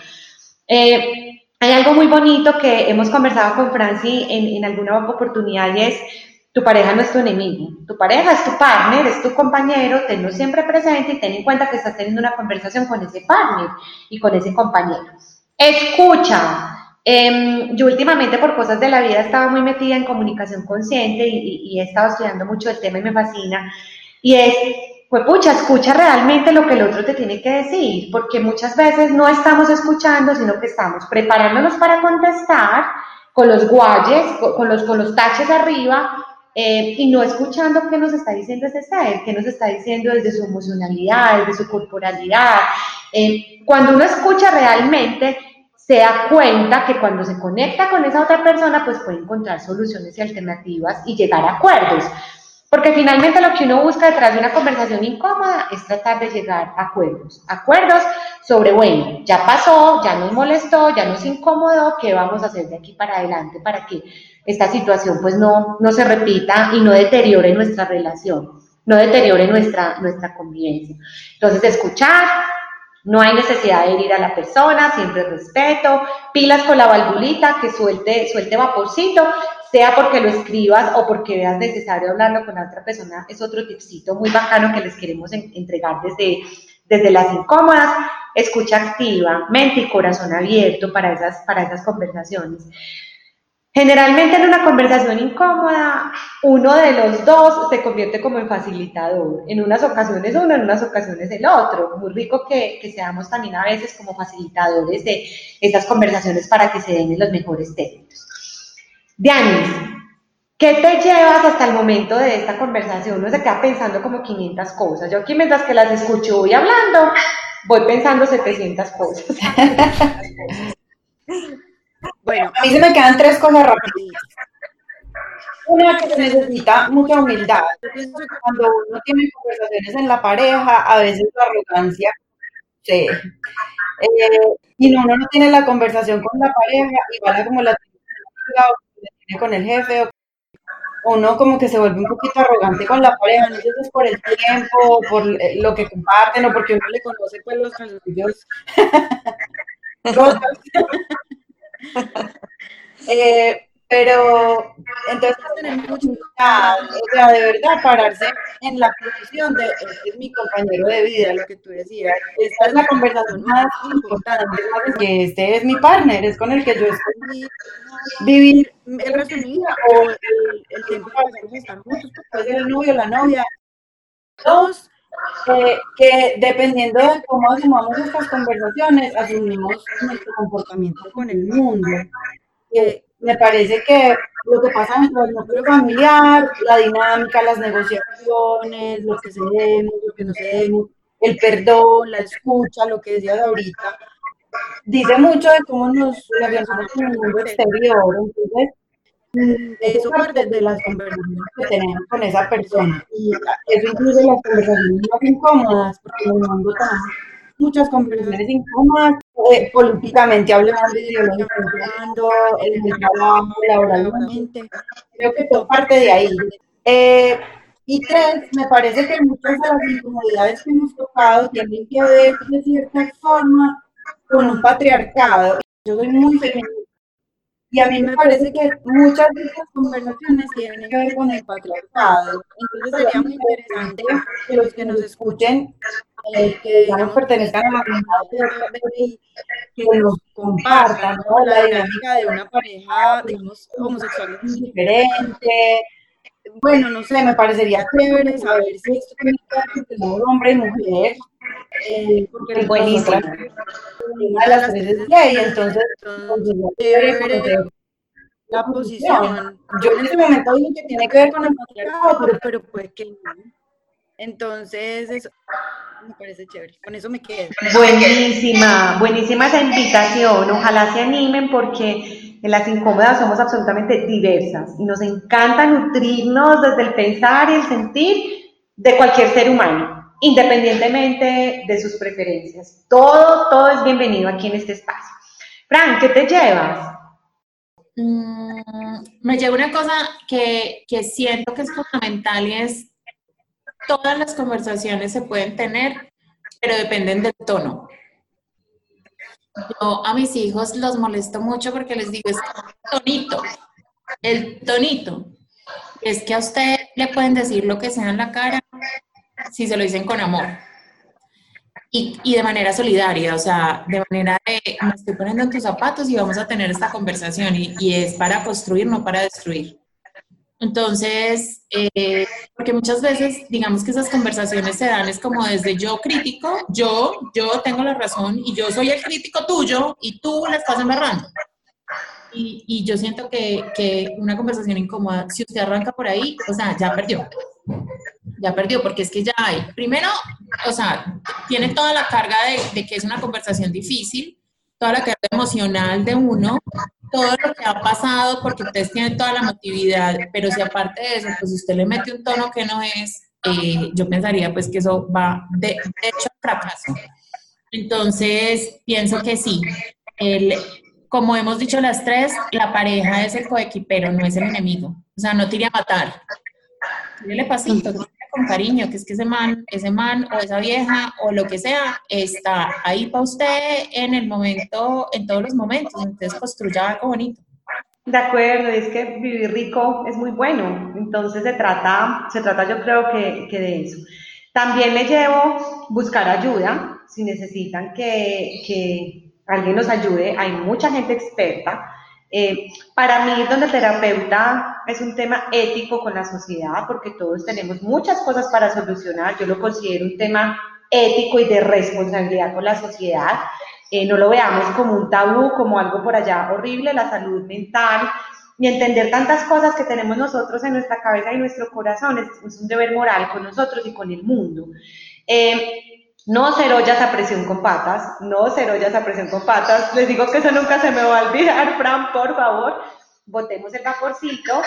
Eh, hay algo muy bonito que hemos conversado con Franci en, en alguna oportunidad y es, tu pareja no es tu enemigo, tu pareja es tu partner, es tu compañero, tenlo siempre presente y ten en cuenta que estás teniendo una conversación con ese partner y con ese compañero. Escucha. Em, yo últimamente por cosas de la vida estaba muy metida en comunicación consciente y he estado estudiando mucho el tema y me fascina. Y es pues pucha, escucha realmente lo que el otro te tiene que decir, porque muchas veces no estamos escuchando, sino que estamos preparándonos para contestar con los guayes, con los, con los taches arriba, eh, y no escuchando qué nos está diciendo ese ser, qué nos está diciendo desde su emocionalidad, desde su corporalidad. Eh, cuando uno escucha realmente, se da cuenta que cuando se conecta con esa otra persona, pues puede encontrar soluciones y alternativas y llegar a acuerdos. Porque finalmente lo que uno busca detrás de una conversación incómoda es tratar de llegar a acuerdos. Acuerdos sobre, bueno, ya pasó, ya nos molestó, ya nos incomodó, ¿qué vamos a hacer de aquí para adelante para que esta situación pues no, no se repita y no deteriore nuestra relación, no deteriore nuestra, nuestra convivencia? Entonces, escuchar, no hay necesidad de herir a la persona, siempre respeto, pilas con la valvulita que suelte, suelte vaporcito, sea porque lo escribas o porque veas necesario hablarlo con otra persona, es otro tipcito muy bacano que les queremos entregar desde, desde las incómodas, escucha activa, mente y corazón abierto para esas, para esas conversaciones. Generalmente en una conversación incómoda, uno de los dos se convierte como en facilitador. En unas ocasiones uno, en unas ocasiones el otro. Muy rico que, seamos también a veces como facilitadores de esas conversaciones para que se den en los mejores términos. Dianis, ¿qué te llevas hasta el momento de esta conversación? Uno se queda pensando como 500 cosas. Yo aquí mientras que las escucho voy hablando, voy pensando 700 cosas. [LAUGHS] bueno, a mí se me quedan tres cosas rapiditas. Una que se necesita mucha humildad. Yo pienso que cuando uno tiene conversaciones en la pareja, a veces la arrogancia se... Eh, y uno no tiene la conversación con la pareja, igual como la con el jefe o uno como que se vuelve un poquito arrogante con la pareja, no sé si es por el tiempo, por lo que comparten o porque uno le conoce pues los calzoncillos [LAUGHS] eh, pero entonces o sea, de verdad pararse en la posición de este es mi compañero de vida, lo que tú decías. Esta es la conversación más importante, que este es mi partner, es con el que yo estoy vivir el resto de mi vida o el, tiempo que vamos a estar juntos, puede ser el novio, la novia. Dos, eh, que dependiendo de cómo asumamos estas conversaciones, asumimos nuestro comportamiento con el mundo. Eh, me parece que lo que pasa dentro del núcleo familiar, la dinámica, las negociaciones, lo que cedemos, lo que no cedemos, el perdón, la escucha, lo que decías ahorita, dice mucho de cómo nos relacionamos con el mundo exterior. Entonces, eso parte de las conversaciones que tenemos con esa persona. Y eso incluye las conversaciones más incómodas, porque en el mundo tenemos muchas conversaciones incómodas eh, políticamente hablando, ideológicamente hablando, en el trabajo, laboralmente. Creo que todo parte de ahí. Eh, y tres, me parece que muchas de las incomodidades que hemos tocado tienen que ver de cierta forma con un patriarcado. Yo soy muy femenina y a mí me parece que muchas de estas conversaciones tienen que ver con el patriarcado. Entonces sería muy interesante que los que nos escuchen, eh, que digamos pertenezcan a la comunidad que nos compartan la dinámica de una pareja, digamos, homosexual muy diferente. Bueno, no sé, me parecería chévere saber si esto tiene que ver con hombre y mujer. Eh, porque buenísimo. Una de las tres es gay, entonces, entonces la posición. Yo en este momento digo que tiene que ver con el patriarcado, pero, pero pues que no. Entonces, eso me parece chévere. Con eso me quedo. Buenísima, buenísima esa invitación. Ojalá se animen porque en las incómodas somos absolutamente diversas y nos encanta nutrirnos desde el pensar y el sentir de cualquier ser humano, independientemente de sus preferencias. Todo, todo es bienvenido aquí en este espacio. Fran, ¿qué te llevas? Mm, me lleva una cosa que, que siento que es fundamental y es todas las conversaciones se pueden tener, pero dependen del tono. Yo a mis hijos los molesto mucho porque les digo, es tonito, el tonito. Es que a usted le pueden decir lo que sea en la cara si se lo dicen con amor y, de manera solidaria, o sea, de manera de me estoy poniendo en tus zapatos y vamos a tener esta conversación y, es para construir, no para destruir. Entonces, eh, porque muchas veces, digamos que esas conversaciones se dan es como desde yo crítico, yo, yo tengo la razón y yo soy el crítico tuyo y tú la estás embarrando. Y, y yo siento que, que una conversación incómoda, si usted arranca por ahí, o sea, ya perdió ya perdió, porque es que ya hay, primero, o sea, tiene toda la carga de, que es una conversación difícil, toda la carga emocional de uno, todo lo que ha pasado, porque ustedes tienen toda la motividad, pero si aparte de eso, pues usted le mete un tono que no es, eh, yo pensaría pues que eso va de, hecho a fracaso. Entonces, pienso que sí, el, como hemos dicho las tres, la pareja es el coequipero, no es el enemigo. O sea, no tire a matar. Tírele pasito, con cariño, que es que ese man, ese man o esa vieja o lo que sea está ahí para usted en el momento, en todos los momentos, entonces construya algo bonito. De acuerdo, es que vivir rico es muy bueno, entonces se trata, se trata yo creo que, que de eso. También me llevo buscar ayuda, si necesitan que, que alguien nos ayude, hay mucha gente experta, eh, para mí, donde terapeuta es un tema ético con la sociedad, porque todos tenemos muchas cosas para solucionar. Yo lo considero un tema ético y de responsabilidad con la sociedad. Eh, no lo veamos como un tabú, como algo por allá horrible, la salud mental y entender tantas cosas que tenemos nosotros en nuestra cabeza y nuestro corazón es, un deber moral con nosotros y con el mundo. Eh, no ser ollas a presión con patas, no ser ollas a presión con patas. Les digo que eso nunca se me va a olvidar, [LAUGHS] Fran, por favor. Botemos el vaporcito,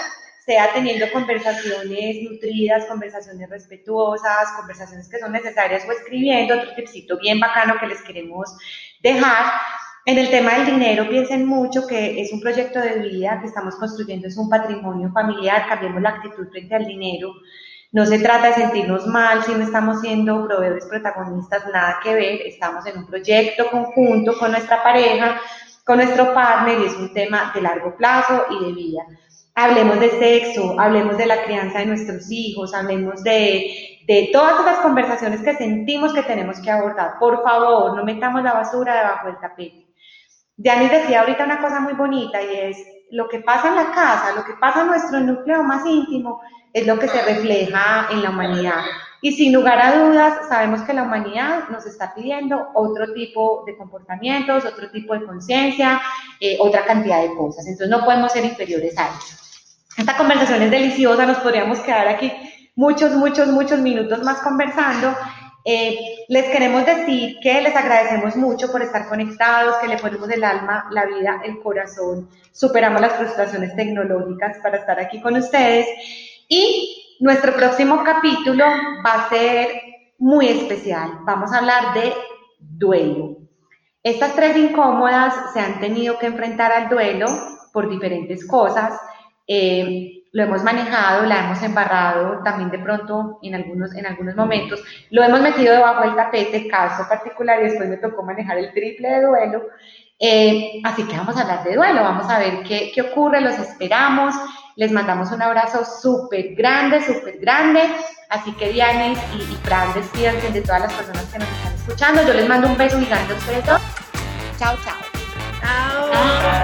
sea teniendo conversaciones nutridas, conversaciones respetuosas, conversaciones que son necesarias o escribiendo otro tipcito bien bacano que les queremos dejar. En el tema del dinero, piensen mucho que es un proyecto de vida que estamos construyendo, es un patrimonio familiar, cambiemos la actitud frente al dinero. No se trata de sentirnos mal si no estamos siendo proveedores protagonistas, nada que ver, estamos en un proyecto conjunto con nuestra pareja, con nuestro partner y es un tema de largo plazo y de vida. Hablemos de sexo, hablemos de la crianza de nuestros hijos, hablemos de, de todas esas conversaciones que sentimos que tenemos que abordar. Por favor, no metamos la basura debajo del tapete. Dianis decía ahorita una cosa muy bonita y es lo que pasa en la casa, lo que pasa en nuestro núcleo más íntimo, es lo que se refleja en la humanidad. Y sin lugar a dudas, sabemos que la humanidad nos está pidiendo otro tipo de comportamientos, otro tipo de conciencia, eh, otra cantidad de cosas. Entonces no podemos ser inferiores a eso. Esta conversación es deliciosa, nos podríamos quedar aquí muchos, muchos, muchos minutos más conversando. Eh, les queremos decir que les agradecemos mucho por estar conectados, que le ponemos el alma, la vida, el corazón, superamos las frustraciones tecnológicas para estar aquí con ustedes. Y nuestro próximo capítulo va a ser muy especial. Vamos a hablar de duelo. Estas tres incómodas se han tenido que enfrentar al duelo por diferentes cosas. Eh, lo hemos manejado, la hemos embarrado también de pronto en algunos, en algunos momentos, lo hemos metido debajo del tapete, caso particular, y después me tocó manejar el triple de duelo. Eh, así que vamos a hablar de duelo, vamos a ver qué, qué ocurre, los esperamos, les mandamos un abrazo súper grande, súper grande, así que Dianis y, y Fran de todas las personas que nos están escuchando, yo les mando un beso gigante a ustedes dos. Chao, chao. Chao.